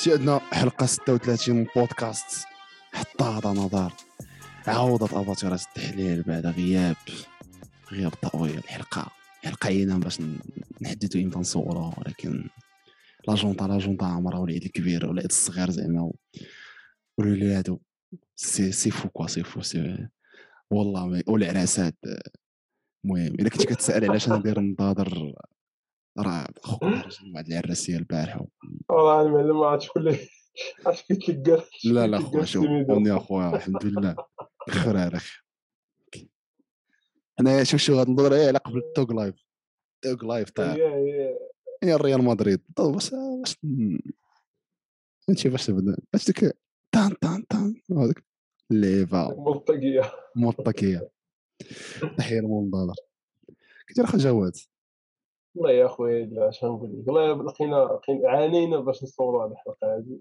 سيادنا حلقة 36 من بودكاست. حتى هذا نظر. عوضت افاتيرات التحليل بعد غياب غياب طويل الحلقة. حلقه عينا باش نحددوا إمتى نصوروا ولكن لا جونطا لا جونطا عمرها والعيد الكبير والعيد الصغير زعما والولاد سي سي فو كوا سي فو سي والله والعراسات المهم إلا كنتي كتسأل علاش أنا ندير النظاظر راه أخوك واحد العراسية البارحة. والله المعلم ما عرفتش شكون اللي عرفت كيتلقى لا لا خويا شوف اوني اخويا الحمد لله. خير أخي أنا شوف شو غادي ندور على قبل التوك لايف. التوك لايف تاع هي الريال مدريد. طيب باش فهمتي باش تبدأ. باش ديك طان طان طان هذاك ليفا. ملطقية. موطكيه تحية المنظر كنت راه جواد. والله يا خويا اش غنقول لك والله لقينا عانينا باش نصوروا هذه الحلقة هذه.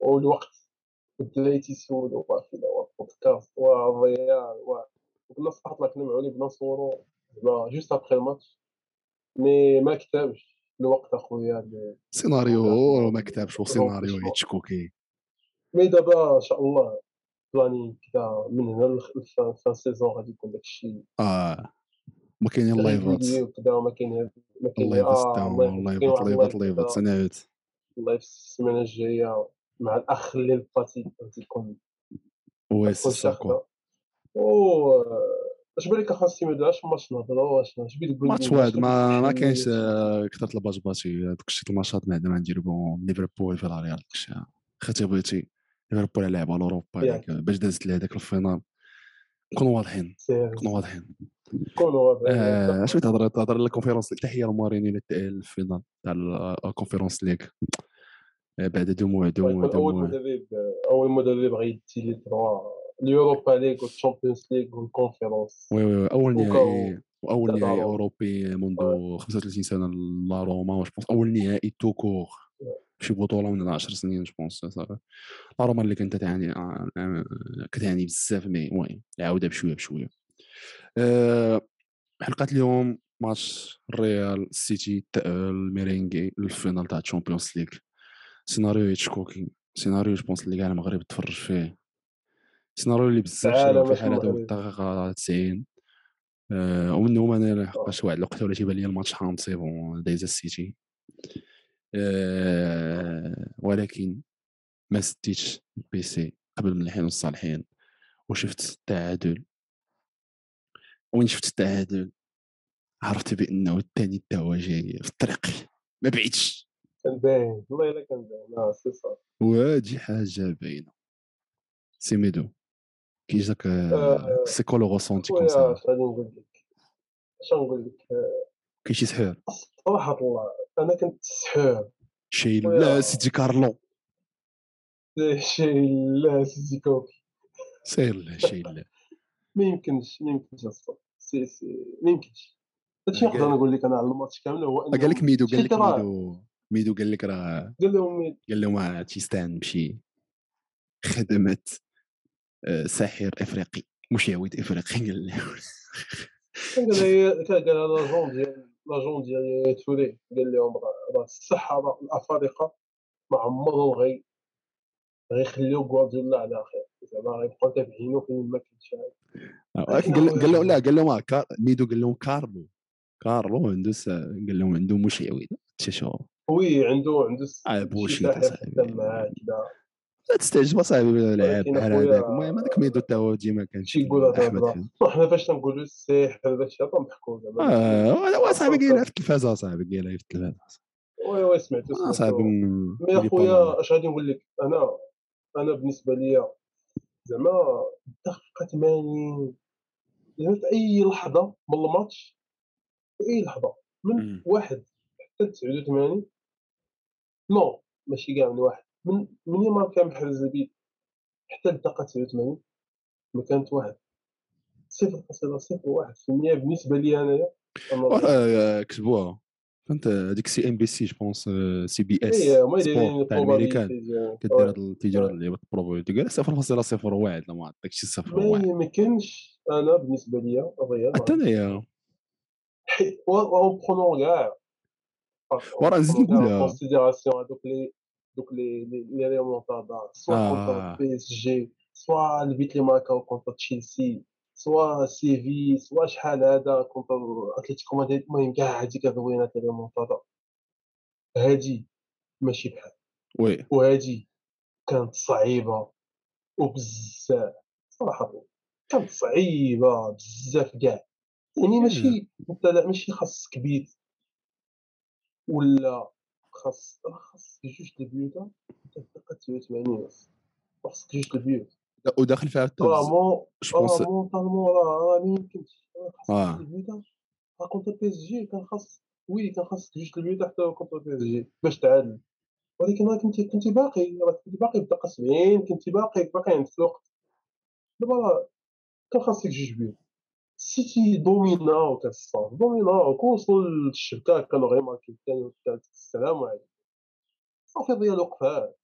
والوقت والدراري يسولوا واخي بودكاست والريال و وكنا صحات لكن معولين بنا نصوروا زعما juste après الماتش mais ما كتبش الوقت اخويا سيناريو ما كتبش وسيناريو هيتشكوكي مي دابا إن شاء الله بلانين كذا من هنا للفان فان سيزون غادي يكون داك الشيء آه. ما لايفات وكذا ما كاين ما كاين الله. كاين اللايفات واحد اللايفات اللايف اللايفات كذا. سنعود الله في السيمانة الجاية مع الأخ اللي الباتي غادي يكون وي تكون سي سا كوا شاخده و اش بالك اخا ما داش ماتش نهضروا؟ واش اش بغيت تقول ماتش واحد ما ما كاينش كثرة الباجباتي الشيء الماتشات ما عندنا نديرو ليفربول في الريال داك الشيء. أختي بغيتي ليفربول لعب على أوروبا باش دازت لهذاك الفينال نكونوا واضحين نكونوا واضحين. اش بغيت تهضر تهضر على الكونفيرونس تحية لماريني للفينال تاع الكونفيرونس ليغ آه، بعد دو موا دو اول مدرب أول مدرب غيدي لي تروا. اليوروبا ليغ والتشامبيونز ليغ والكونفيرونس وي وي أول نهائي واول نهائي. أوروبي منذ 35 سنة لا روما je pense أول نهائي tout court. شي بطولة من 10 سنين je pense صافي. لا روما اللي كانت تعاني آه، كتعاني بزاف mais المهم عاودها بشويه بشوية. حلقه اليوم ماتش الريال السيتي تا- الميرينغي الفينال تاع الشامبيونز ليغ. سيناريو هيتشكوكي سيناريو je pense اللي كاع المغرب تفرج فيه. سيناريو اللي بزاف في المغرب. الدقيقة 90 آه، ومنهم أنا لحقاش واحد الوقت ولا تيبان لي الماتش حام سي بون دايز السيتي. آه، ولكن ما سديتش البيسي قبل من الحين والصالحين. وشفت التعادل. وين شفت التعادل عرفت بأنه الثاني تا هو جاي في الطريق ما بعيدش. كان باين والله إلا كان باين. آه سي صح. وهادي حاجة باينة. سي ميدو. كي جاك آه، سي كو لو ريسونتي كوم سا؟ اش غادي نقول لك. اش نقول لك كاين شي سحور؟ صراحة الله أنا كنت سحور. شي. لا سيدي كارلو. شي لا سيدي كوكي. سير لا شي لا. ما يمكنش ما يمكنش سي سي ما يمكنش. هادشي نقدر نقول لك أنا على الماتش كامل هو إنه قال لك ميدو قال لك ميدو ميدو قال لك راه قال لهم ميدو. قال لهم راه تيستان بشي خدمة آه، ساحر إفريقي مش يعود إفريقي قال لهم. قال قال لاجون ديال لاجون ديال توري قال لهم راه- الصحة الأفارقة ما عمرهم غي غيخليو غوارديولا على خير زعما غيبقاو تابعينو فين ما كنتش ولكن قال لهم لا قال لهم آه، ميدو قال لهم كارلو. كارلو عنده قال لهم عنده مش يعود شو oui عنده عنده س- آه، شي بوشيت ساحر أصاحبي. خدام معاه كذا لا تستعجب اصاحبي لعاب ولكن بحال هذاك المهم هذاك ميدو تا هو ديما كان شي يقول حنا فاش تنقولوا السحر داكشي راه نضحكوا زعما آه هو صاحبي قايلها في التلفازه صاحبي قايلها في التلفازه oui oui سمعتو آه، سمعتو صاحبي mais أخويا أش غادي نقول لك أنا أنا بالنسبة ليا زعما الدقيقه 80 زعما في أي لحظة من الماتش في أي لحظة من. واحد حتى 89 نو ماشي كاع من واحد من من ما كان محرز البيت حتى الدقيقه 89 ما كانت واحد. صفر فاصلة صفر واحد في المية بالنسبة لي أنايا. أنا- آه، كتبوها فهمت هذيك سي ام بي سي جو بونس سي بي اس هي هما دايرين سبور تاع الامريكان probability ديال- كدير هاد ال- تيدير هاد اللعيبه البروبابيلتي قال 0.01 لا ما عطيكش شي 0 ما واحد ما كانش أنا بالنسبة ليا الريال حتى انايا اون برونون كاع وراه نزيد نقولها. كونسيديراسيون هذوك لي دوك لي لي لي ريمونتادا سوا كونتر آه بي اس جي سوا البيت اللي ماركاو كونتر تشيلسي سوا سيفي سوا شحال هذا كونتر أتلتيكو مدريد المهم كاع هاديك الروينات لي ريمونتادا هادي ماشي بحال. وي. وهادي كانت صعيبة وبزاف. صراحة كانت صعيبة بزاف كاع. يعني ماشي انت لا ماشي خاصك بيت ولا خاص خاصك جوج د البيوت في الدقه 89 بس خاصك جوج د البيوت وداخل فيها بز- non je pense mentalement راه راه راه خاصك آه. contre PSG كان خاص oui كان خاصك جوج البيوت حتى contre PSG باش تعادل. ولكن راه كنتي كنتي باقي كنتي باقي الدقه 70 كنتي باقي باقي عندك الوقت. دابا راه كان خاصك جوج بيوت. السيتي دوميناو الصاف دوميناو كون وصلوا للشبكه كانوا غير ماركي الثاني والثالث السلام عليكم صافي ديال وقفات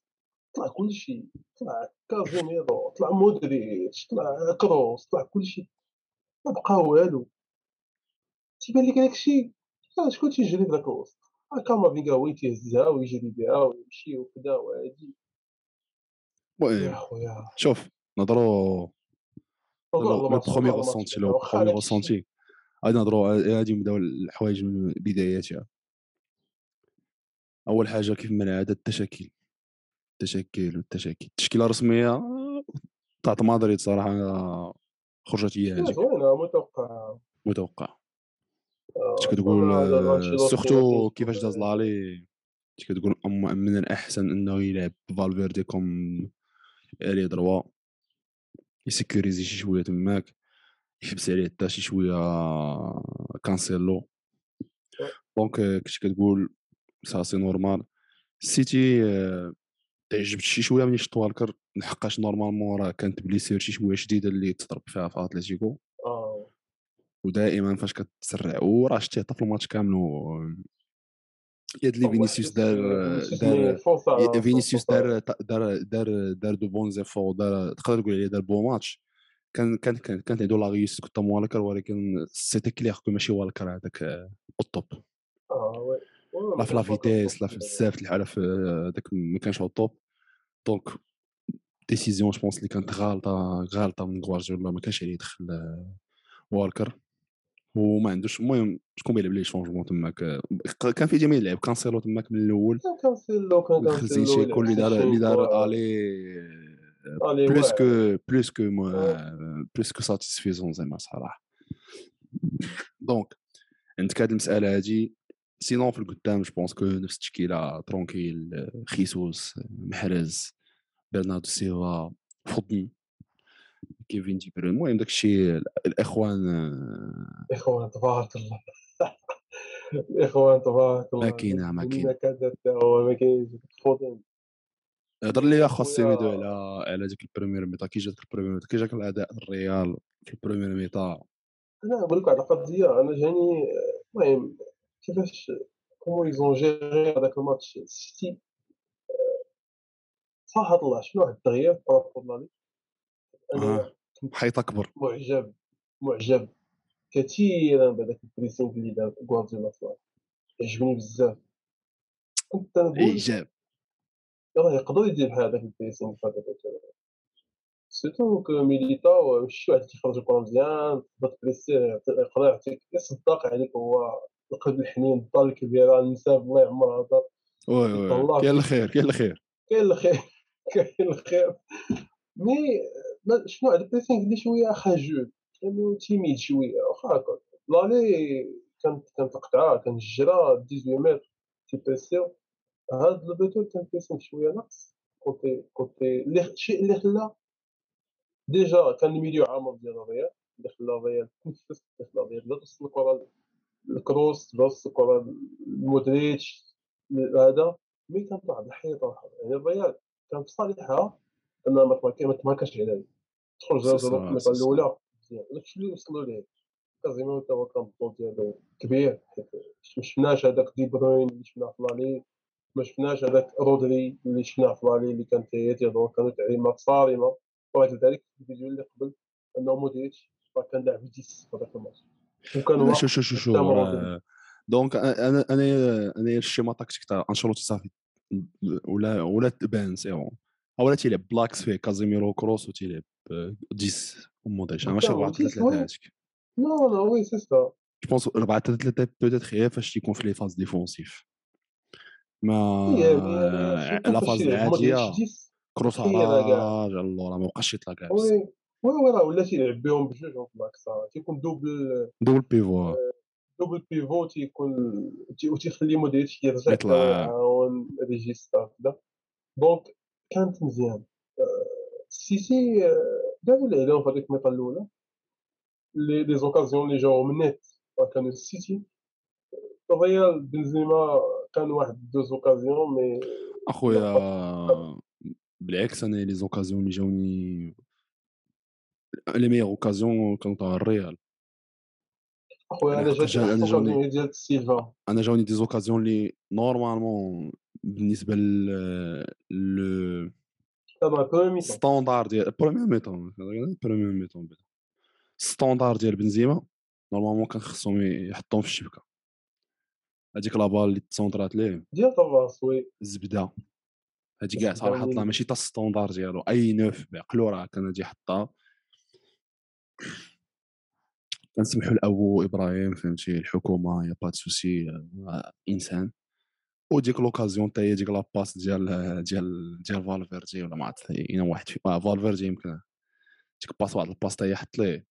طلع كلشي طلع كازيميرو طلع مودريتش طلع كروس طلع كلشي ما بقى والو. تيبان لك داكشي آه، شكون تيجري في داك الوسط آه، كامافينغا هو اللي تيهزها ويجري بها ويمشي وكذا وهادي. المهم خويا. شوف نهضروا على le match ressenti لو الشيء ressenti. غادي نهضروا غادي نبداو الحوايج من بداياتها. أول حاجة كيف ما العاده التشكيل. التشكيل والتشكيل التشكيلة الرسميه آه، تاعت مدريد صراحة خرجت هي زوينه متوقع. متوقع. كنت آه، كتقول آه، surtout كيفاش داز l'aller كنت كتقول؟ أم- من الأحسن إنه يلعب فالفيردي comme latéral droit ي sécuriser شي شوية تماك. يحبس عليه حتى شي شوية كانسيلو. donc آه، كنت كتقول؟ ça c'est normal. السيتي آه، تعجبت شي شوية ملي شفت والكر لحقاش normalement راه كانت blessure شي شوية شديده اللي تضرب فيها في أتلتيكو. آه. ودائما فاش كتسرع وراه شتي حتى في الماتش كامل و يد اللي الله فينيسيوس دار دار على فينيسيوس دار دار دار دار دو بون زيفور دار تقدر تقول عليه دار بو ماتش. كان كان كان كانت عنده لا ريوسيت كنت والكر ولكن سيتي كلير كو ماشي والكر هذاك آه، الطوب آه وي. لا في لا فيتيس لا في بزاف د الحالات في هذاك ما كانش هو الطوب دونك décision je pense اللي كانت غالطة غالطة من غوارديولا ما كانش عليه يدخل آه، والكر وما عندوش المهم شكون بيلعب ليه changement تماك؟ آه، كان في جميع اللعب كانسيلو تماك من الأول. كان كانسيلو كان زينتشينكو يلعب اللي دار اللي دار l'aller plus que plus que آه، plus que satisfaisant زعما صراحة. donc عندك هذه المسألة هذه sinon في القدام je pense que نفس التشكيله tranquille خيسوس محرز برناردو سيلفا فودن كيفين دي بروين المهم داك الشيء الاخوان آه، اخوان تبارك الله الاخوان تبارك الله ماكينه ماكينه النكدات تاعو ما كاينش فودن هضر لي اخو سيميدو على على ديك ال première mi-temps كي جاتك ال première mi-temps كي جاك الاداء الريال في ال première mi-temps أنا نقول لك على قضيه أنا جاني المهم كيفاش comment ils ont géré هذاك الماتش السيتي صراحة الله شنو واحد التغيير بارابور لا ليغ انايا آه كنت حيط اكبر معجب معجب كثيرا بهذاك البريسينغ اللي دار غوارديولا عجبني بزاف كنت ايجاب راه يقدر يدير بحال هذاك البريسينغ في هذاك سيرتو كو ميليتاو ماشي واحد كيخرج الكره مزيان تقدر تبريسيه يقدر يعطيك يصدق عليك هو القلب الحنين الدار الكبيره النساب الله يعمرها دار وي وي كاين الخير كاين الخير. كاين الخير كاين الخير. مي شنو هذا البريسينغ اللي شوية خجول كانوا تيميد شوية واخا هكا. لالي كانت كانت قطعة كان الجرا 18 متر تيبريسيو هاد البيتول كان بريسينغ شوية ناقص. كوتي كوتي اللي الشيء اللي خلى ديجا كان الميليو عامر ديال الريال اللي خلى الريال. تنفس اللي خلى الريال. لا توصل الكره الكروس لا توصل الكره لمودريتش هذا مي واحد الحيطه واحد يعني الريال. كان في صالحها إنها ما تماكا- ما تماكاش على تخرج سي زاد سا الميطه سي سا الأولى. مزيان. داكشي اللي وصلوا ليه؟ كازيميرو تا هو كان الدور ديالو كبير حيت ما شفناش هذاك دي بروين اللي شفناه في لالي ما شفناش هذاك رودري اللي شفناه في لالي اللي كان تيهضر كانوا تعليمات صارمة. وكذلك في الفيديو اللي قبل إنه مودريتش كان لاعب 10 في هذاك الماتش. وكان شو شو شو شو راه donc أنا أنا أنا ال schéma tactique تاع انشيلوتي صافي ولا ولا تبان c'est bon ولا تيلعب ب l'axe فيه كازيميرو كروس وتيلعب 10 مودريتش ماشي 4 3 3 هذيك لا لا وي سي سا. je pense 4 3 3 peut-être هي فاش تيكون في les phases défensives. mais la phase العادية. كروس على راجل اللور ما بقاش يطلع كاع. oui oui راه ولا تيلعب بهم بجوج ب l'axe تيكون double double pivot double pivot تيكون وتيخلي مودريتش يرجع يطلع يعاون regista هكذا donc كانت مزيان السيتي داروا عليهم في هذيك ال mi-temps الاولى les occasions اللي جاو من نيت كانوا السيتي الريال بنزيما كان واحد deux occasions mais اخويا بالعكس أنا les occasions اللي جاوني les meilleures occasions تاع الريال اخويا أنا جات أنا جاوني ديال سيلفا أنا جاوني des occasions اللي normalement بالنسبة ل standard ديال première mi-temps première mi-temps standard ديال بنزيما نورمالمون كان خصهم يحطوهم في الشبكه هذيك لابال اللي تسونطرات ليه ديال طفاس وي الزبده هادي كاع صراحة طلع ماشي تا ستوندار ديالو اي نوف بعقلو راه كان غادي يحطها كنسمحوا لأبو إبراهيم فهمتي؟ الحكومة يا با سوسي إنسان. وديك لوكازيون حتى هي ديك لاباس ديال ديال ديال فالفيردي ولا ما عرفت اين واحد. في آه فالفيردي يمكن. ديك passe واحد ال passe حتى هي حط ليه.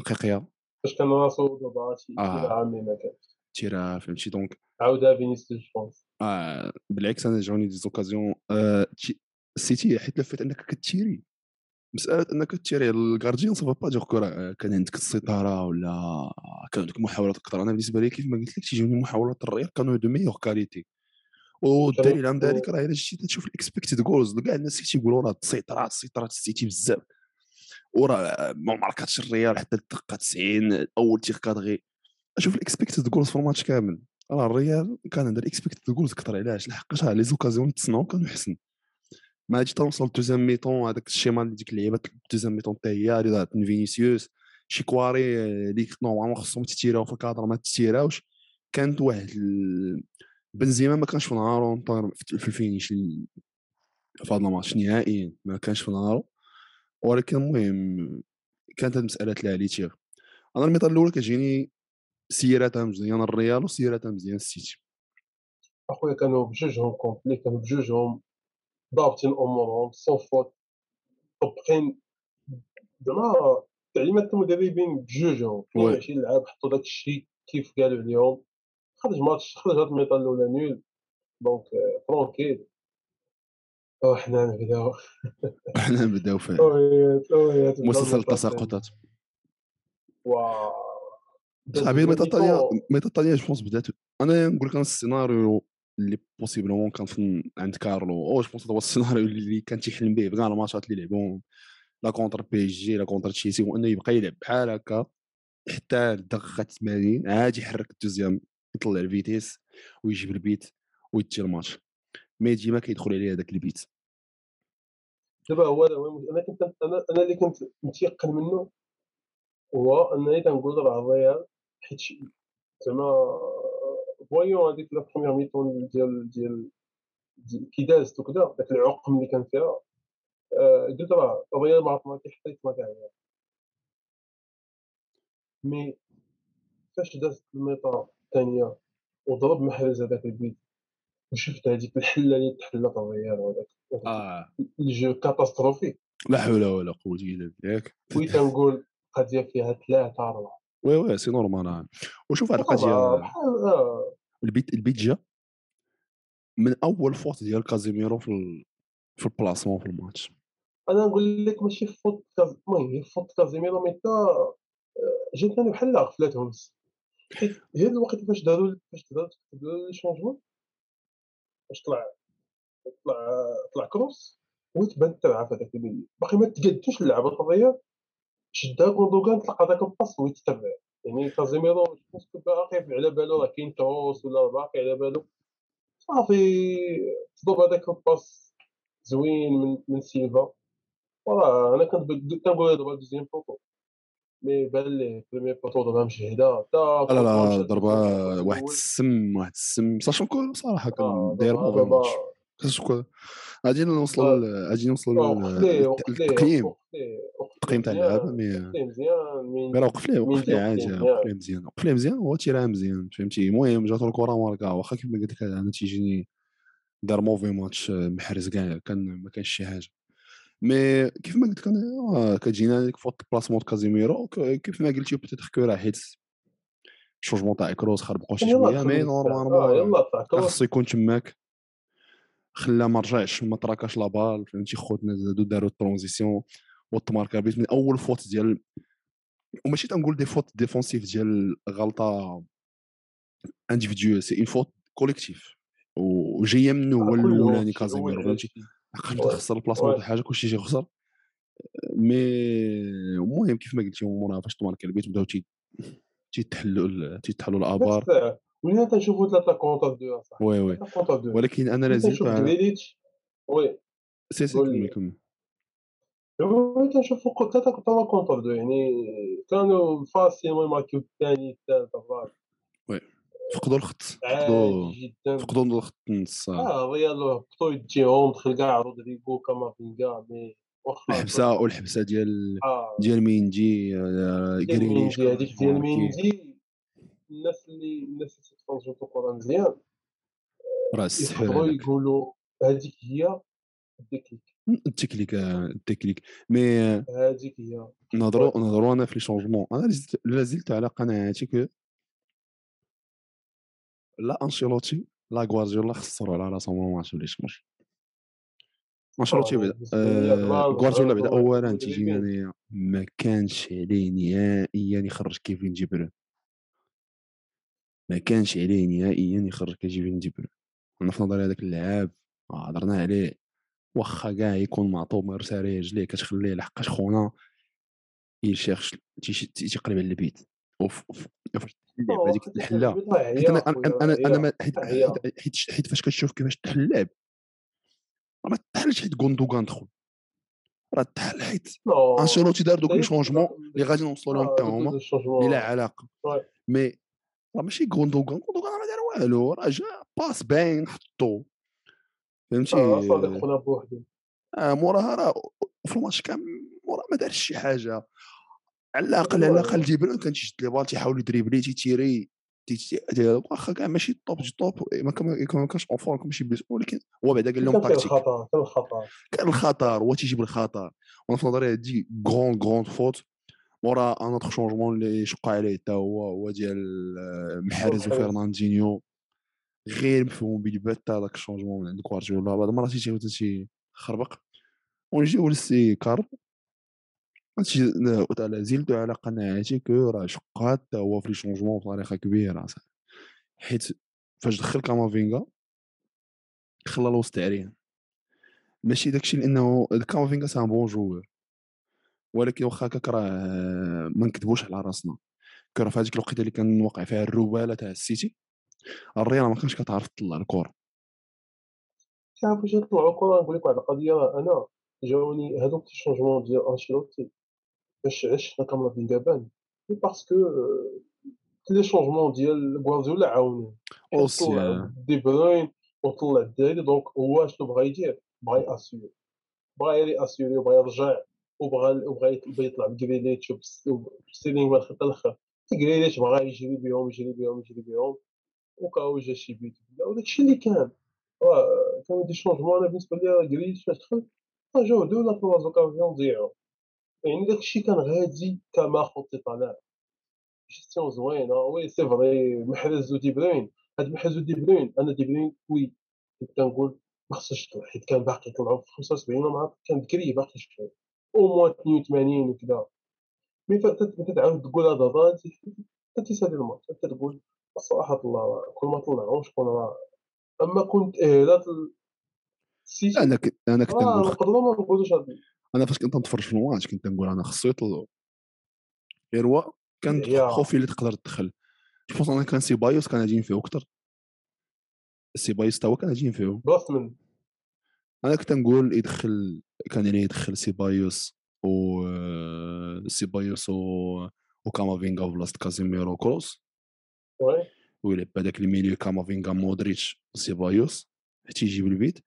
دقيقيه فاش كان راسو دابا شي آه. عامي ما كانش. تيرا فهمتي؟ donc عاودها فينيسيوس je pense آه بالعكس أنا جاوني des occasions آه السيتي حيت لفت انك كتيري. مساله إنك تيري ال gardien ça veut pas dire que راه كان عندك السيطرة ولا كان عندك محاولات أكثر. أنا بالنسبة لي كيف ما قلت لك تيجوني محاولات الريال كانوا de meilleure qualité والدليل على ذلك راه إلا جيتي تشوف ال expected goals كاع الناس تيقولوا راه السيطرة السيطرة السيتي بزاف. وراه ما ماركاتش الريال حتى الدقه 90 أول tir cadré أشوف ال expected goals في الماتش كامل. راه الريال كان عنده ال expected goals أكثر. علاش؟ لحقاش les occasions تصنعوا كانوا حسن ما غادي توصل deuxième mi-temps هذاك الشيما اللي ديك اللعيبة deuxième mi-temps حتى هي اللي ضاعت من فينيسيوس شي كواري اللي normalement خصهم تتيراو في الكادر ما تتيراوش كانت واحد بنزيما ما كانش في نهارو في ال finish في هذا الماتش نهائيا ما كانش في نهارو. ولكن المهم كانت هذه المسألة les tirs أنا الميطه الاولى كتجيني سيراتها مزيان الريال وسيراتها مزيان السيتي. أخويا كانوا بجوجهم complet كانوا بجوجهم ضابطين امورهم sans faute طبقين زعما تعليمات المدربين بجوجهم 22 لاعب حطوا داك الشيء كيف قالوا عليهم خرج ماتش خرج هاد الميطا الأولى nul donc tranquille حنا نبداو. حنا نبداو في اويات مسلسل التساقطات صاحبي الميطا الثانية الميطا الثانية je pense بدات. أنا نقول لك السيناريو اللي possiblement كان عند كارلو. أو je pense هو السيناريو اللي كان تيحلم به في كاع الماتشات اللي لعبهم لا contre PSG لا contre تشيلسي وإنه يبقى يلعب بحال هكا. حتى الدقيقه 80 عادي يحرك ال deuxième يطلع ال vitesse ويجيب البيت ويتي الماتش. mais ديما كيدخل عليه هذاك البيت. دابا هو أنا كنت أنا أنا اللي كنت متيقن منه هو أنني تنقول راه الريال حيت زعما voyant هذيك la première mi-temps ديال ديال كي دازت وكذا داك العقم اللي كان فيها. قلت راه الريال ما ما كيحطيش ما كاع. mais فاش دازت الميطا الثانية وضرب محرز هذاك البيت وشفت هذيك الحلة اللي تحلت الريال وهذاك. آه. الجو catastrophé لا حول ولا قوة إلا بالله. oui تنقول قضيه فيها ثلاثة أربعة. oui oui c'est normal. وشوف هاد القضية. البيت البيت جا. من أول faute ديال كازيميرو في. في ال placement في الماتش. أنا نقول لك ماشي faute المهم هي faute كازيميرو mais تا جاتني بحال غفلاتهم حيت هي الوقت فاش داروا فاش داروا لي changement فاش طلع طلع طلع كروس وتبان تبع في هذاك ال milieu باقي ما تقادوش اللعبه الرياض شدها كوندوغان تلقى داك ال passe ويتبع يعني كازيميرو باقي على بالو راه كاين كروس ولا باقي على بالو صافي تضرب هذاك ال passe زوين من من سيلفا. وراه أنا كنت كنقول دابا deuxième poteau mais بان ليه premier poteau ضربها مجهده لا لا ضربها واحد السم واحد السم. sachant que صراحة كان داير دابا كتشكو غادي نوصلوا ل- غادي نوصلوا وقف لل- ليه وقف ليه للتقييم التقييم تاع اللعبه mais مين غير وقف ليه وقف ليه عادي وقف ليه مزيان وقف ليه مزيان هو تيراه مزيان فهمتي؟ المهم جات الكرة ماركا واخا كيف ما قلت لك أنا تيجيني دار mauvais match آه، محرز كاع كان ما كانش شي حاجة. mais كيف ما قلت لك أنا آه، كتجينا ديك faute placement كازيميرو كيف ما قلتي peut-être que راه حيت ال changement تاع كروس خربقوا شي شوية مي نورمالمون كروس خاصو يكون تماك. خلا ما رجعش ما تراكاش la balle فهمتي؟ خوتنا زادو داروا ال transition والتماركا بيت من أول faute ديال وماشي تنقول des fautes défensives ديال غلطة individuelle c'est une faute collective وجاية منه هو الأولاني كازيميرو فهمتي. تخسر ال placement oui. ولا حاجة كلشي يجي يخسر mais المهم كيف ما قلتي موراها فاش تماركا البيت بداو تي تيتحلوا تيتحلوا الآبار. ولينا تنشوفوا ثلاثة contre deux oui oui. ولكن أنا لازلت تنشوف oui. si si قول كمل. كمل oui تنشوفوا ثلاثة ثلاثة contre deux يعني كانوا facilement يماركيو الثاني الثالث الرابع فقدوا الخط فقدوا فقدوا الخط النص آه ريال هبطوا يديهم دخل كاع رودريغو كامافينغا mais الحبسة والحبسة ديال آه، ديال ميندي آه، ديال غريليش ميندي هذيك ديال. ميندي الناس اللي الناس اللي تتفرجوا في الكره مزيان. راه السحر يقدروا يقولوا هذيك هي ال déclic ال déclic آه، ال déclic mais هذيك هي نهضروا نهضروا أنا في les changements أنا لازلت- لازلت على قناعتي que لا أنشيلوتي لا غوارديولا خسروا على راسهم ما عرفتش ليش ماشي انشيلوتي ليا آه، غوارديولا على اولا. تيجي انايا ما كانش عليه نهائيا يخرج كيفين دي بروين ما كانش عليه نهائيا يخرج كيفين دي بروين أنا في نظري هذاك اللاعب آه، هضرنا عليه. واخا كاع يكون معطوب رسالة رجليه كتخليه لحقاش خونا يشيرش تيقلب على البيت. وف وف- وف- آه، هذيك الحله حيت أنا أنا أنا, حيت. حيت, فاش كتشوف كيفاش تحل اللعب راه ما تحلش حيت غوندوغان دخل راه تحل حيت انشيلوتي دار دوك لي شونجمون اللي غادي نوصلوا لهم آه، حتى هما ال changement. اللي لا علاقة. oui. mais راه ماشي غوندوغان غوندوغان ما دار والو. راه جا باس باين حطو. فهمتي؟ آه صادق خونا بوحدو؟ آه موراها راه في الماتش كامل موراها ما دارش شي حاجة. على الأقل على الأقل دي بروين كان تيشد لي بال تيحاول يدريبلي تيتيري تي- تي- واخا كاع ماشي top des top ما كان ما كانش en forme ماشي blessé ولكن هو بعدا قال لهم كان tactique كان الخطأ. كان الخطر هو تيجيب الخطر وأنا في نظري هادي grande grande faute مورا un autre changement اللي شق عليه حتى هو هو ديال آه، محرز محرز. وفرناندينيو. غير مفهوم بالبات هذاك ال changement من عند كوارديولا بعد المرات تيجي تيجي خربق ونجيو للسي كارب هادشي على زلت على قناعتي que راه شقات حتى هو في les changements بطريقة كبيرة صاحبي. حيت فاش دخل كامافينغا خلى الوسط عريان ماشي داكشي لأنه كامافينغا c'est un bon joueur. ولكن واخا هكاك راه ما نكذبوش على راسنا. que راه في هذيك الوقيتة اللي كان واقع فيها الربالة تاع السيتي. الريال ما كانش كتعرف تطلع الكره تعرف واش يطلعوا كره نقول لك واحد القضية أنا جاوني هذوك ال changements ديال انشيلوتي باش عشنا كامافينغا بان parce que les changements ديال غوارديولا عاونوه aussi دي بروين وطلع الدراري donc هو شنو بغا يدير بغا ي assurer بغا يري assurer وبغا يرجع وبغا وبغا يطلع بجريليتش وبستيرلينغ من الخط الآخر بغا يجري بهم يجري بهم يجري بهم وكاو جا شي بيت وداكشي اللي كان راه كانوا des changements أنا بالنسبة لي جريليتش فاش دخل راه deux ولا trois occasions ضيعوا يعني داكشي كان غادي كما خطي طالع جيستيون زوينه oui c'est vrai محرز ودي بروين هاد محرز ودي بروين أنا دي بروين oui كنت كنقول ما خصوش يطلع حيت كان باقي يطلعوا في 75 مع كان بكري باقي شوية au moins 82 وكذا mais تعاود تقول هذا ضاد تتسالي الماتش تقول صراحة الله كل ما طلعوا شكون راه أما كنت اهلات السيتي أنا ك... أنا كنت نقدروا ما نقولوش أنا فاش كنت نتفرج في الماتش كنت نقول أنا خصو يطلعوا غير هو كان. خوفي اللي تقدر تدخل. جو أنا كان سيبايوس كان غاديين فيه أكثر سيبايوس تا هو كان غاديين فيه placement أنا كنت نقول يدخل كان يعني يدخل سيبايوس و سيبايوس و وكامافينغا في بلاصه كازيميرو كروس. ويلعب هذاك الميليو كامافينغا مودريتش سيبايوس حتى يجيب البيت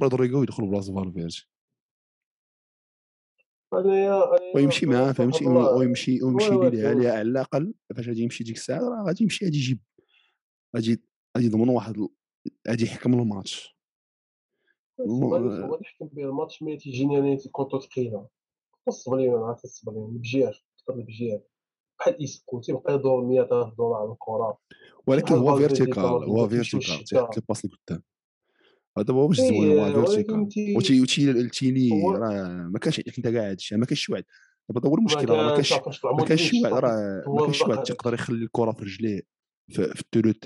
رودريغو يدخل انايا انايا ويمشي معاه فهمتي. ويمشي ويمشي وي وي ليه على الاقل فاش غادي يمشي ديك الساعة راه غادي يمشي غادي يجيب غادي غادي يضمن واحد غادي يحكم الماتش هو تحكم به الماتش مي تيجيني أنا ثقيله الصبر لي مع الصبر لي بجير تقدر بجير بحال إيسكو تيبقى يدور 100 دور على الكره ولكن هو vertical هو vertical. تيحط les passes لقدام هذا هو واش إيه، زوين هو vertical تي- وتي وتي التيلي هو- راه ما كانش عندك انت قاعد شي ما كانش شي واحد دابا هو ما المشكلة راه ما كانش ما كانش العمود راه ما كانش شي واحد تيقدر يخلي الكرة في رجليه في, الثلث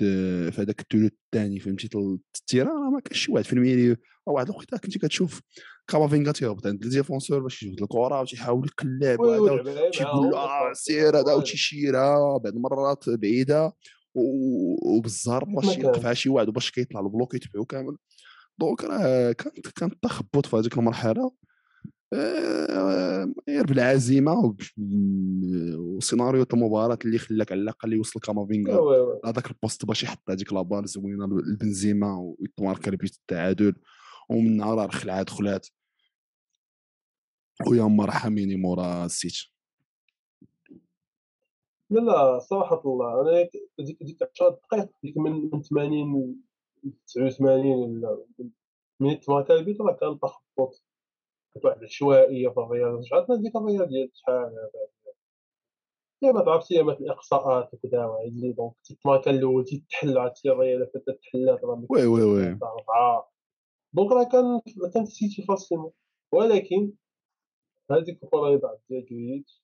في هذاك الثلث الثاني فهمتي ال terrain راه ما كانش واحد في ال milieu واحد الوقيته كنتي كتشوف كامافينغا تيهبط عند ال défenseurs باش يجبد الكره وتيحاول يقلب وهذا تيقول له آه سير هذا وتيشيرها بعض المرات بعيدة. وبالزهر باش. يوقفها شي واحد وباش كيطلع ال bloc يتبعو كامل. donc راه كانت كان التخبط في هذيك المرحلة. آه، غير بالعزيمه وسيناريو المباراه اللي خلاك على الأقل يوصل كامافينغا هذاك ال poste باش يحط هذيك la balle زوينة لبنزيما ويتماركا البيت التعادل. ومن نهار راه خلعه دخلات ويا مرحميني مورا السيتي لا لا صراحة الله أنا ديك ديك 10 دقائق ديك من من 80 ل 89 ولا من تماركا البيت راه كان تخبط كانت واحد العشوائية في الريال. رجعتنا ديك الريال ديال شحال هذا ايامات عرفتي ايامات الإقصاءات وكذا وهادي donc تماركا الأول تيتحل عرفتي الريال فاتت تحلات راه oui oui oui. donc راه كان كان السيتي facilement ولكن هذيك الكرة اللي ضاعت ديال جريليتش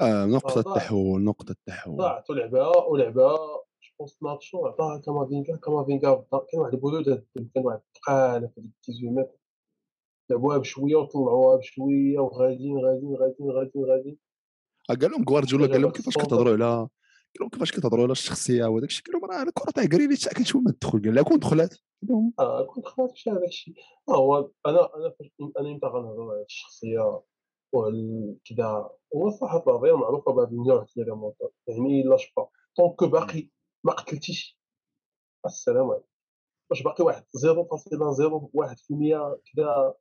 آه نقطة آه، ضاع. التحول التحول ضاعت ولعبها ولعبها. je pense ناتشو عطاها كامافينغا كامافينغا بدا كان واحد البرود هاد- كان واحد الثقاله في ديك 18 متر لعبوها بشويه وطلعوها بشويه وغاديين غاديين غاديين غاديين غاديين قال لهم غوارديولا قال لهم كيفاش. كتهضروا على قال لهم كيفاش كتهضروا على الشخصية وداك الشيء؟ قال لهم راه الكرة تاع كريليتش كنشوف ما تدخل. قال لها كون دخلت؟ قال لهم آه كنت خلاص شي هذاك الشيء آه هو أنا أنا أنا إمتى غنهضر على الشخصية وعلى كذا هو صراحة الريال معروفة بهذا النوع ديال الريمونتاد يعني لاش tant que باقي ما قتلتيش. السلام عليكم. واش باقي واحد 0.01% كذا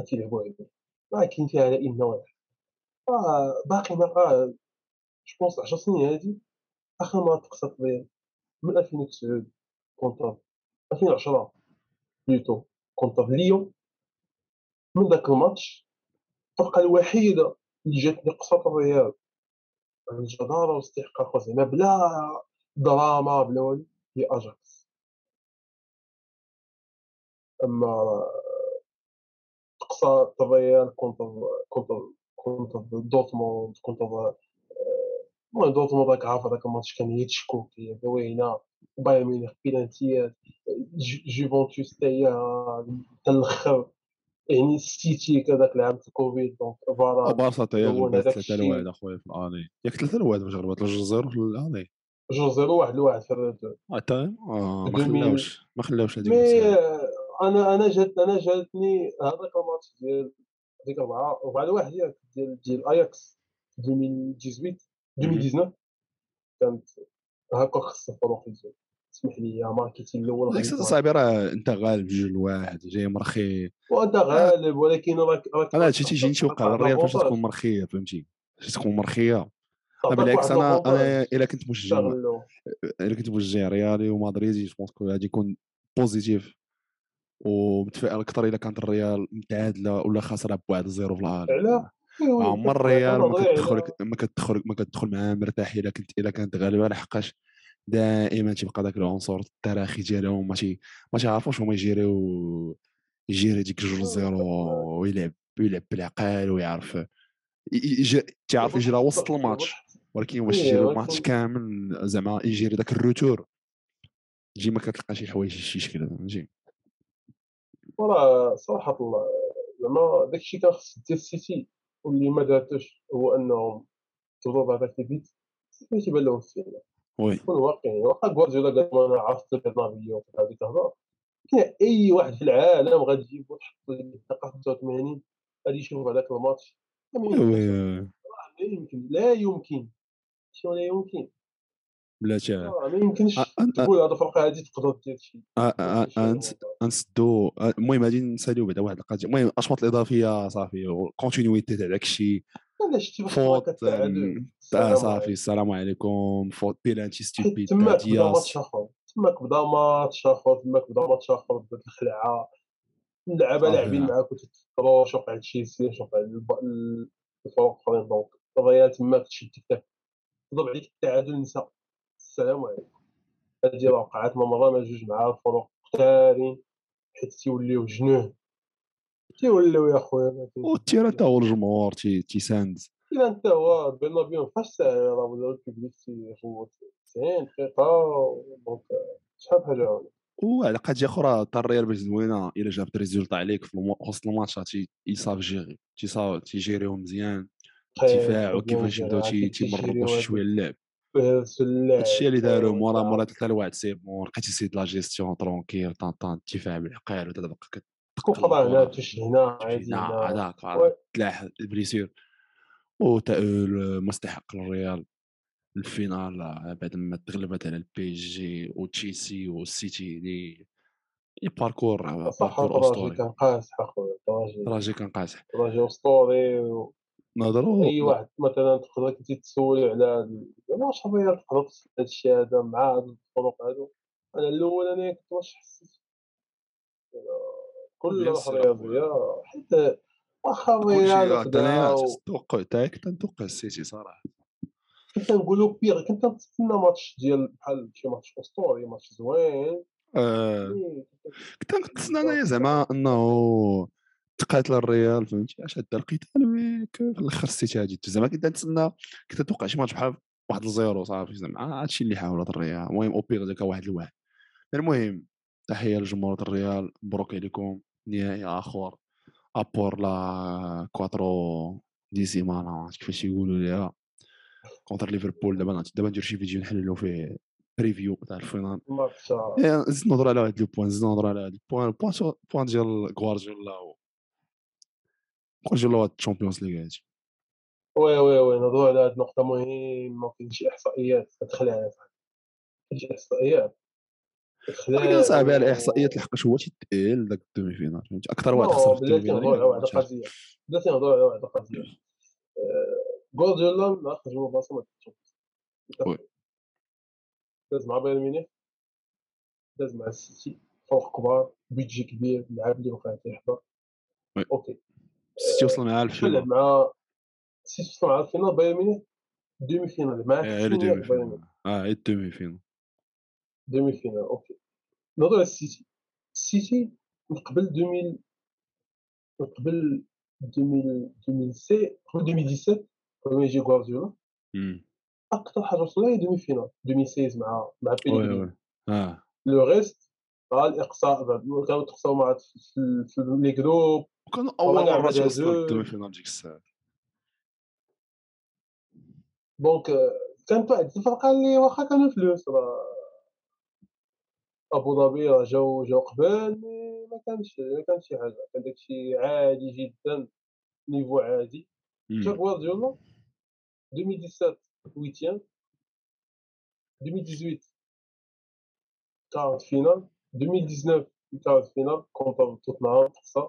غتيلعبوا عليه. راه كاين فيها على ان واحد. آه باقي ما آه je pense 10 سنين هادي اخر مره تقصت الريال من 2009 contre 2010 plutôt contre ليون من ذاك الماتش الفرقه الوحيده اللي جاتني قصات الريال عن جداره واستحقاق زعما بلا دراما بلا والو هي اجاكس اما تقصى الريال contre contre كونتر دورتموند كونتر المهم دورتموند راك عارف هذاك الماتش كان يتشكوك هي زوينه بايرن ميونخ بينالتيات جو- جوفنتوس حتى هي حتى الآخر يعني السيتي كذاك العام في الكوفيد دونك فارا بارسا تا هي غلبات هذاك 3 الشيء. لواحد اخويا في الالي ياك 3 لواحد باش غلبات الجزائر في الالي جوج زيرو واحد لواحد في الريد حتى آه ما 2000 خلاوش ما خلاوش هذيك أنا أنا جات أنا جاتني هذاك الماتش ديال ديك 4 4 لواحد ياك ديال ديال اياكس 2018 2019 كانت هكا خص الفروق يزيد اسمح لي ماركيتي الأول صاحبي راه انت غالب جوج لواحد جاي مرخي وأنت غالب ولكن راك راك أنا هادشي تيجيني توقع على الرياض فاش. تكون مرخية فهمتي؟ فاش تكون مرخية. بالعكس واحد أنا. أنا إلا كنت مشجع. إلا كنت مشجع ريالي ومدريدي je pense غادي يكون positif ومتفائل أكثر إلا كانت الريال متعادلة ولا خاسرة بواحد zéro في العالم. علاه عمر الريال ما كتدخل ما كتدخل ما كتدخل معاه مرتاح إلا كنت إلا كانت غالبه لحقاش دائما تيبقى ذاك العنصر التراخي ديالهم ما تي ما تيعرفوش هما يجيريو يجيري ديك جوج zéro ويلعب ويلعب بالعقل ويعرف تيعرف يجري وسط الماتش ولكن واش ولكن- الماتش كامل زعما يجيري ذاك ال retour تجي ما كتلقى شي حوايج شي شكل فهمتي؟ وراه صراحة الله زعما داكشي كان خص دير السيتي واللي ما دارتوش هو أنهم تضرب هذاك البيت ما تيبان لهم فيه oui. نكون واقعيين واخا غوارديولا قال أنا عرفت البرنابيو هذيك الهضره كاين أي واحد في العالم غادي تجيب وتحط له الدقيقه 85 غادي يشوف هذاك الماتش. لا يمكن. لا يمكن. شنو لا يمكن؟ بلاتي ما يمكنش تقول هذا الفرقة هذه تقدر دير شي. غنسدو المهم غادي نساليو بعدا واحد القضية. المهم الأشواط الإضافية صافي continuité تاع داك الشيء. faute آه صافي السلام عليكم. faute pénalty stupide تماك بدا ماتش آخر. تماك بدا ماتش آخر تماك بدا ماتش آخر بدات الخلعة. اللعابه لاعبين. معاك وتتفكروا شوف على تشيلسي شوف على ال- الفرق الاخرين دونك الريال تماك تشد تضرب عليك التعادل نسى السلام عليكم. راه وقعات ما مرة ما جوج مع الفرق مختارين حيت تيوليو جنون تيوليو يا خويا ما كاينش والتيرا حتى هو الجمهور تي- تيساند إلا انت هو برنابيو فاش ساعة راه ولا البيبليك تيغوت 90 دقيقة دونك شحال بحال هادي وعلى قضيه أخرى حتى الريال باش زوينة إلا جاب ريزولتا عليك في وسط الماتشات تي- يصاف جيري تيصاف تيجيريهم مزيان الدفاع وكيفاش يبداو تي- تيمرقوا شي شوية اللعب. هادشي اللي داروا مورا مورا ثلاثة لواحد سي بون لقيتي سيد لا جيستيون ترونكيل طان طان الدفاع بالعقال وتبقى كت كفر هنا تش هنا عادي هذاك تلاح البريسير. وتأول مستحق للريال. ال finale بعد ما تغلبت على البي اس جي وتشيلسي والسيتي اللي parcours parcours أسطوري. كان قاسح أخويا trajet راجي كان قاصح. trajet أسطوري و- نهضروا أي واحد مثلا تقدر كنتي تسولي على زعما واش الريال تقدر توصل هاد الشيء هذا مع هاد الفرق هادو؟ أنا الأول أنا كنت واش حسيت؟ كل روح sûr. رياضية حيت واخا و- توقع تاعي كنت نتوقع السيتي صراحة. كنت نقولوا pire كنت نتسنى ماتش ديال بحال شي ماتش أسطوري ماتش زوين. آه، mais كنت كنتسنى انايا زعما أنه تقاتل الريال فهمتي؟ اش هدا القتال mais ك- في الآخر السيتي غادي تفوز. زعما كنت نتسنى كنت نتوقع شي ماتش بحال واحد ال zéro صافي زعما هادشي اللي حاولت الريال. المهم au pire داك واحد لواحد. المهم تحية لجمهور الريال مبروك عليكم. نهائي آخر. a por la cuatro décima عرفت كيفاش يقولوا ليها؟ contre ليفربول. دابا دابا ندير شي فيديو نحللو فيه preview تاع ال finale إيه، نزيد نهضروا على هاد le point نزيد نهضروا على هاد ال point ال point ال point ديال غوارديولا غوارديولا هاد الشامبيونز ليغ هادي oui oui oui نهضروا على هاد النقطه مهمة كاين شي إحصائيات تدخلها كاين شي إحصائيات. ولكن صعب على الاحصائيات لحقاش هو تيتقل داك ال demi-finale فهمتي أكثر واحد خسر بلاتي نهضروا على واحد القضية بلاتي نهضروا على واحد القضية غوارديولا مع خرج من بلاصه mais oui. داز مع بايرن ميونخ. داز مع السيتي. فرق كبار. budget كبير اللاعب اللي وقع تيحضر oui. OK. السيتي وصل معاه ال finale مع السيتي وصل مع ال finale بايرن ميونخ demi-finale. مع غير السيتي demi بايرن ميونخ؟ finale آه غير demi-finale. demi-finale OK. نهضروا على السيتي السيتي من قبل 2000 من قبل 2000 2006 قبل 2017 قبل ما يجي غوارديولا. أكثر حاجة وصلنا هي demi-finale. 2016 مع مع oui آه le reste راه الاقصاء بعد كانوا تخسروا مع في, في les groupes bon quand toi tu vas aller où après le flus c'est à abu dhabi à jojo qu'viens mais mais quand c'est quand c'est ça quand c'est quelque chose de très très normal 2017 huitièmes 2018 14 finale 2019 14 finale contre toute norme ça.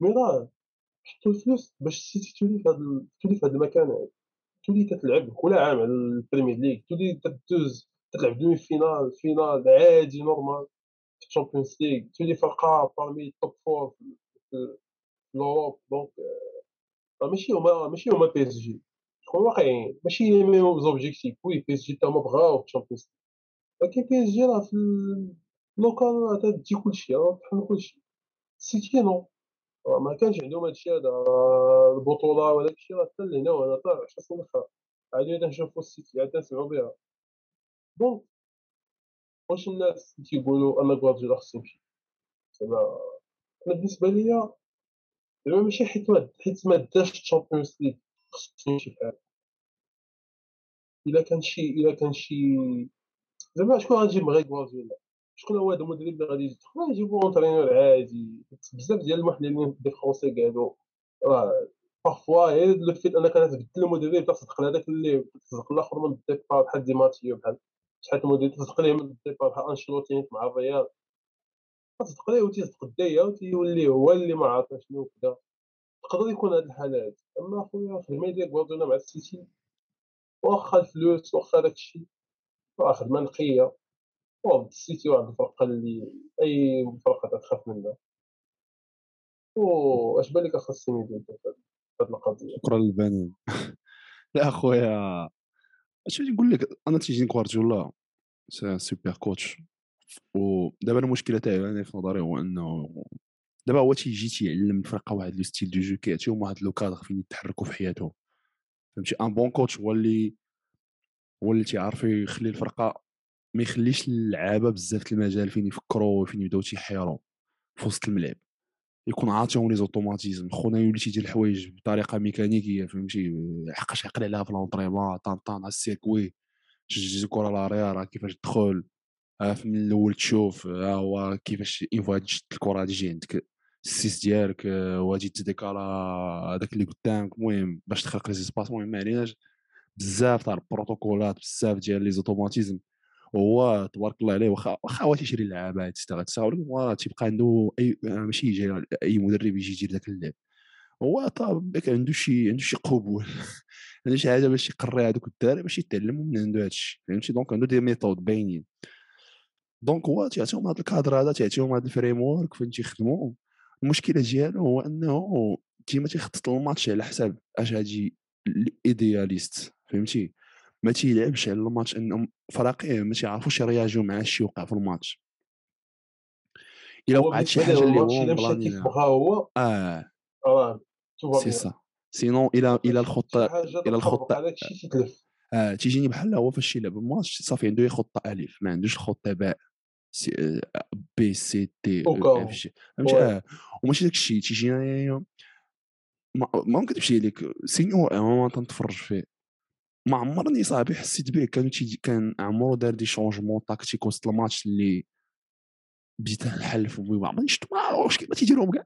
mais راه حطوا الفلوس باش السيتي تولي في ال- تولي في هاد المكان هذا تولي تتلعب كل عام على البريمير ليغ تولي تدوز تلعب demi-finale finale عادي normal في الشامبيونز ليغ تولي فرقة parmi ال top four في في l'Europe donc آه، ماشي هما ماشي هما بي اس جي نكون واقعيين ماشي les mêmes objectifs oui بي اس جي تا هما بغاو الشامبيونز ليغ ولكن بي اس جي راه في اللوكال تدي كلشي راه تحمل كلشي. سيتي نو ما كانش عندهم هذا راه البطولة ولا داكشي راه حتى لهنا وأنا حتى 10 سنين أخرى عادي تنشوفو السيتي عاد تنسمعو بها. donc واش الناس تيقولوا أن غوارديولا خصو يمشي زعما أنا بالنسبة ليا زعما ماشي حيت ما حيت ما داش ال Champions League خصو يمشي بحال إلا كان شي إلا كان شي زعما شكون غتجيب غير غوارديولا؟ شكون هو هذا المدرب اللي غادي يجي؟ يجيبو un entraîneur عادي. بزاف ديال المحللين des Français قالوا راه parfois غير le fait أنك تبدل المدرب تصدق لهذاك اللي تصدق الآخر من ال départ بحال دي ماتيو بحال شحال المدرب تصدق ليه من ال départ بحال أنشيلوتي مع الريال. تصدق ليه وتيصدق الدايه وتيولي هو اللي ما عارف شنو كذا تقدر يكون هاد الحالة هادي. أما أخويا خدمه ديال غوارديولا مع السيتي وأخا الفلوس وأخا داكشي. راه خدمة نقية. واحد السيتي واحد الفرقه اللي أي فرقه تخاف منها. واش بان لك اخا السيميدو في هاد القضية؟ شكرا للبنين. لا أخويا اش نقول لك؟ أنا تيجيني غوارديولا c'est un super coach. ودابا المشكلة تاعي أنا في نظري هو إنه دابا هو تيجي تيعلم الفرقة واحد le style de jeu كيعطيهم واحد le cadre فين يتحركوا في حياتهم. فهمتي؟ ان بون كوتش هو اللي هو اللي تيعرف يخلي الفرقة ما يخليش اللعابة بزاف المجال فين يفكروا وفين يبداو تيحيروا في وسط الملعب. يكون عاطيهم لي زوتوماتيزم. خونا يولي تيدير الحوايج بطريقة ميكانيكية فهمتي؟ حقاش عقل عليها في لونطريمون طان طان السيركوي. جوج الكره لاريا راه كيفاش تدخل؟ من الأول تشوف ها هو كيفاش اين فوا تشد الكرة تجي عندك. السيس ديالك وغادي تديكالا هذاك اللي قدامك. المهم باش تخلق لي سباس المهم ما عليناش بزاف تاع البروتوكولات بزاف ديال لي زوتوماتيزم. وهو تبارك الله عليه واخا واخا تيشري اللعابه هو تيبقى عنده أي ماشي يجي أي مدرب يجي يدير ذاك اللعب. هو طاب عنده شي عنده شي قبول عنده شي حاجة باش يقري هذوك الدراري باش يتعلموا من عنده هادشي فهمتي دونك عنده دي ميثود باينين. دونك هو تيعطيهم هذا الكادر هذا تيعطيهم هذا الفريم ورك فين تيخدموا المشكلة ديالو هو أنه ديما تيخطط الماتش على حساب أش غادي الايدياليست فهمتي ما تيلعبش على الماتش انهم فراقيه ما تيعرفوش يرياجيو مع الشيء وقع في الماتش. إلا وقعت شي حاجة اللي هو مبلاني هو آه. آه سي سا سينون إلى إلى الخطة إلى الخطة آه. تيجيني بحال هو فاش يلعب الماتش صافي عنده خطه الف ما عندوش الخطه باء سي بي سي تي اف جي فهمتي؟ آه. وماشي داك الشيء تيجينا ما, ما نكذبش عليك سينيو ما تنتفرج فيه. ما عمرني صاحبي حسيت به كان كان عمرو دار دي شونجمون تاكتيك وسط الماتش اللي بديت نحلف ما عمرني شفت ما عرفتش كيف تيديرهم كاع.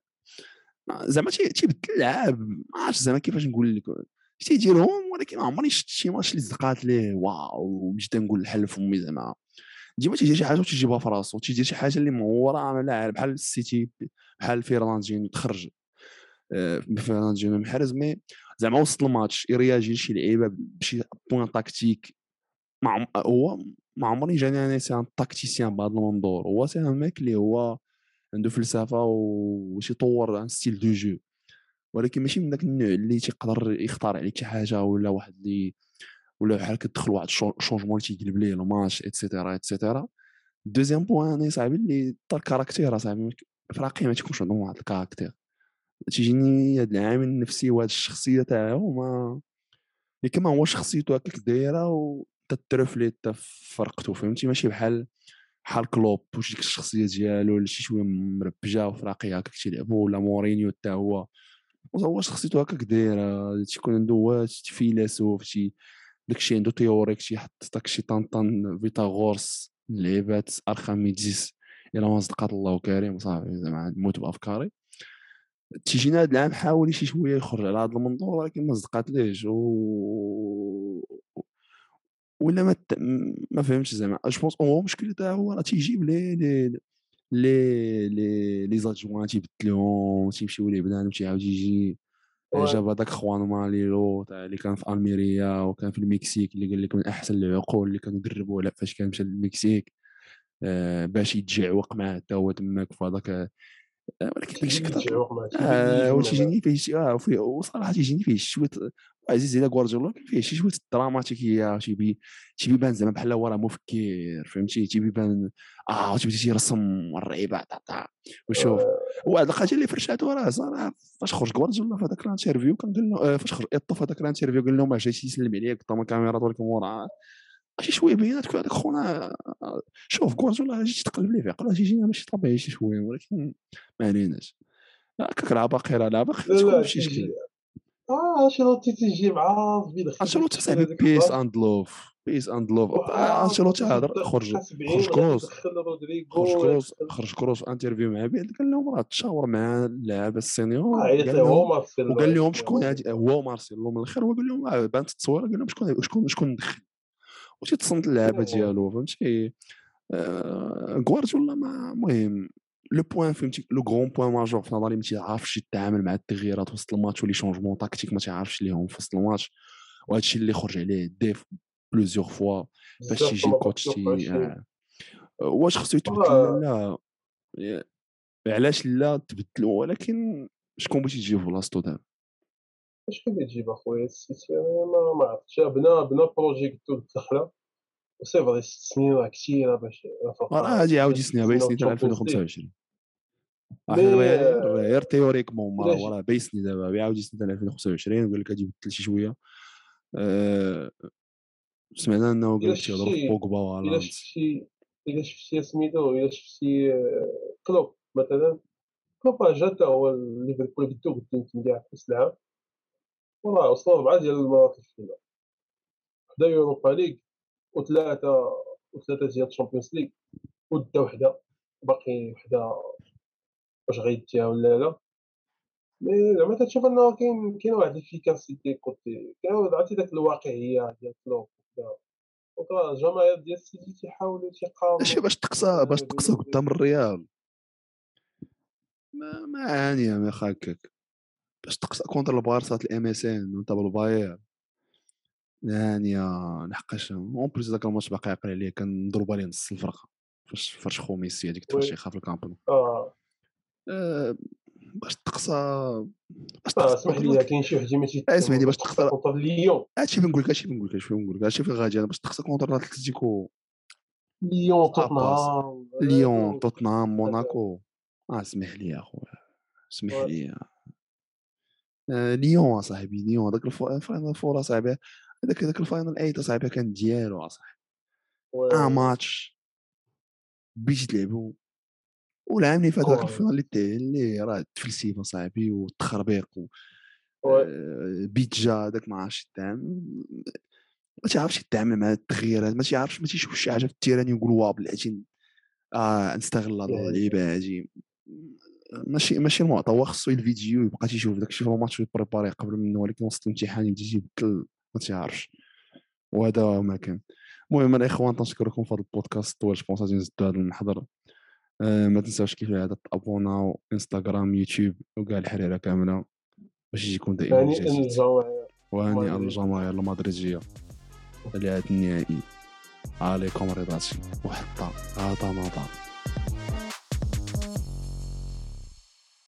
زعما تيبدل اللعاب ما عرفتش زعما كيفاش نقول لك. تيديرهم ولكن ما عمرني شفت شي ماتش اللي زقات ليه واو وبديت نقول الحل فمي زعما. ديما تيجي شي حاجة وتيجيبها في راسو. تيدير شي حاجة اللي ما لاعب. بحال السيتي بحال فيرلاندين تخرج. آه، فيرلاندين محرز. مي زعما وسط الماتش يرياجي شي لعيبة بشي بوان تاكتيك مع هو ما عمرني جاني أنا سي ان تاكتيسيان بهذا المنظور. هو سي ان ميك اللي هو عنده فلسفة وش يطور ان ستيل دو جو ولكن ماشي من ذاك النوع اللي تيقدر يختار عليك شي حاجة ولا واحد اللي ولا بحال كتدخل واحد الشونجمون اللي تيقلب ليه الماتش اتسيتيرا اتسيتيرا دوزيام بوان أنا صاحبي اللي طار كاركتير صاحبي فراقي ما تيكونش عندهم واحد الكاركتير تيجيني هاد العامل النفسي وهاد الشخصية تاعو ما كما هو شخصيته هكاك دايرة و تترفلي حتى فهمتي؟ ماشي بحال بحال كلوب واش ديك الشخصية ديالو ولا شي شوية مربجة وفراقيه هكاك تيلعبوا ولا مورينيو حتى هو. هو شخصيته هكاك دايرة تيكون عنده هو فيلسوف شي داكشي عنده تيوريك تيحط داكشي طنطن فيتاغورس لعيبات ارخميديس إلى ما صدقات الله كريم صافي زعما نموت بأفكاري. تيجينا هذا العام حاول شي شوية يخرج على هذا المنظور ولكن ما صدقات ليش و ولا ما ما فهمتش زعما. جو بونس هو مشكل تاعو هو راه تيجيب لي لي لي لي لي زادجوان تيبدلهم تيمشيو ليه بنادم تيعاود يجي جاب هذاك خوان ماليلو تاع اللي كان في ألميريا وكان في المكسيك اللي قال لك من أحسن العقول اللي كانوا دربوا فاش كان مشى للمكسيك. آه باش يتجعوق معاه حتى هو تماك في هذاك ولكن داكشي كثر آه وتيجيني فيه شي آه وفيه وصراحة تيجيني فيه شوية عزيز على غوارديولا فيه شي شوية دراماتيكيه تيبي تيبي بان زعما بحال هو راه مفكر فهمتي؟ تيبي بان آه تيبي تيرسم الرعيبه وشوف آه. وهاد الحاجة اللي فرشاتو راه صراحة فاش خرج غوارديولا في هذاك الانترفيو كان قال له فاش خرج ايطو في هذاك الانترفيو قال لهم جاي يسلم عليك طما كاميرا ولكن وراه شي شوية بينات هذاك خونا شوف كوارديولا جيت تقلب ليه في عقله تيجينا ماشي طبيعي شي شوية ولكن ما عليناش هكاك لعبه قيره لعبه تكون بشي شكل آه انشيلوتي تيجي مع انشيلوتي صاحبي peace and love peace and love انشيلوتي هضر خرج خرج كروس خرج كروس خرج كروس interview مع بيل قال لهم راه تشاور مع اللعابه ال seniors وقال لهم شكون هادي هو مارسيلو من الآخر هو قال لهم آه، بانت التصويره قال لهم شكون شكون شكون ندخل وتيتصنت اللعابه ديالو فهمتي؟ آه، غوارديولا ما المهم le point فهمتي le grand point majeur في نظري ما تيعرفش يتعامل مع التغييرات وسط الماتش و les changements tactiques ما تيعرفش ليهم في وسط الماتش. وهذا الشيء اللي خرج عليه ديف بلوزيغ فوا باش تيجي الكوتش تي آه. واش خصو يتبدل. لا؟ علاش لا تبدلوا ولكن شكون بغيتي تجيب بلاصتو دابا اش كيبغي تجيب اخويا السيتي ما ما عرفتش بنا بنا بروجي قلتو الدخله وسي فري ست سنين راه كثيره باش راه غادي يعاود يسني باغي يسني حتى 2025 راه حنا دابا غير تيوريكمون إلا راه راه بايسني دابا بيعاود يسني حتى 2025 وقال لك غادي يبدل شي شوية سمعنا انه قال لك تيهضروا في شفتي- بوجبا الا شفتي سميتو الا شفتي كلوب مثلا كلوب راه جا حتى هو ليفربول قدو قد يمكن كاع في كاس وراه وصلوا ربعه ديال المرات ال finale وحده Europa League وثلاثة وثلاثة ديال ال Champions League ودا وحدة باقي وحدة واش غيديها ولا لا. mais زعما تتشوف إنه كاين كاين واحد ال efficacité côté كاين عرفتي داك الواقعية ديال كلوب راه الجماهير ديال السيتي تيحاولوا تيقاوموا. ماشي باش تقصى باش تقصى قدام الريال. ما ما عانيه ما هكاك باش تقصى كونتر البارسا الام إس إن وأنت بالباير. يعني لحقاش اون بليس داك الماتش باقي عاقل عليه كان مضروب عليه نص الفرقة. فاش فرش خو ميسي هذيك. التفرشيخه في الكامب نو آه آه، باش تقصى باش تقصى اسمح لي كاين شي وحدين ماشي آه، اسمح لي باش تختار- كونتر ليون. هادشي فين نقول لك هادشي فين نقول لك هادشي فين نقول لك. هادشي فين غادي أنا باش تقصى كونتر الاتليتيكو ليون توتنهام. ليون توتنهام موناكو. آه اسمح لي يا خويا اسمح. لي. آه، ليون أصاحبي ليون هذاك الف- الفاينل فور أصاحبي. هذاك هذاك الفاينل 8 أصاحبي كان ديالو أصاحبي. أن ماتش. بيجي تلعبوا والعام اللي فات ذاك كورة. الفاينل اللي اللي راه تفلسيف أصاحبي والتخربيق و-. آه، بيت جا هذاك ما عرفتش يتعامل ما تيعرفش يتعامل مع التغييرات. ما تيعرفش ما تيشوف شي حاجة في التيران يقول واه بلاتي آه نستغل هاد. اللعيبه هادي ماشي ماشي المعطى هو خصو الفيديو يبقى تيشوف داكشي في الماتش ويبريباري قبل منه ولكن وسط الامتحان يبدا يبدل ما تيعرفش. وهذا ما كان المهم الاخوان تنشكركم في هذا البودكاست طوال جو بونس غادي نزيدو هذا المحضر. آه، ما تنساوش كيف العاده تابوناو انستغرام يوتيوب وكاع الحريرة كاملة. باش يجيكم دائما الجديد. الجماهير وهنيئا المدريد. للجماهير المدريديه لهذا النهائي. عليكم رضاتي وحتى هذا نظر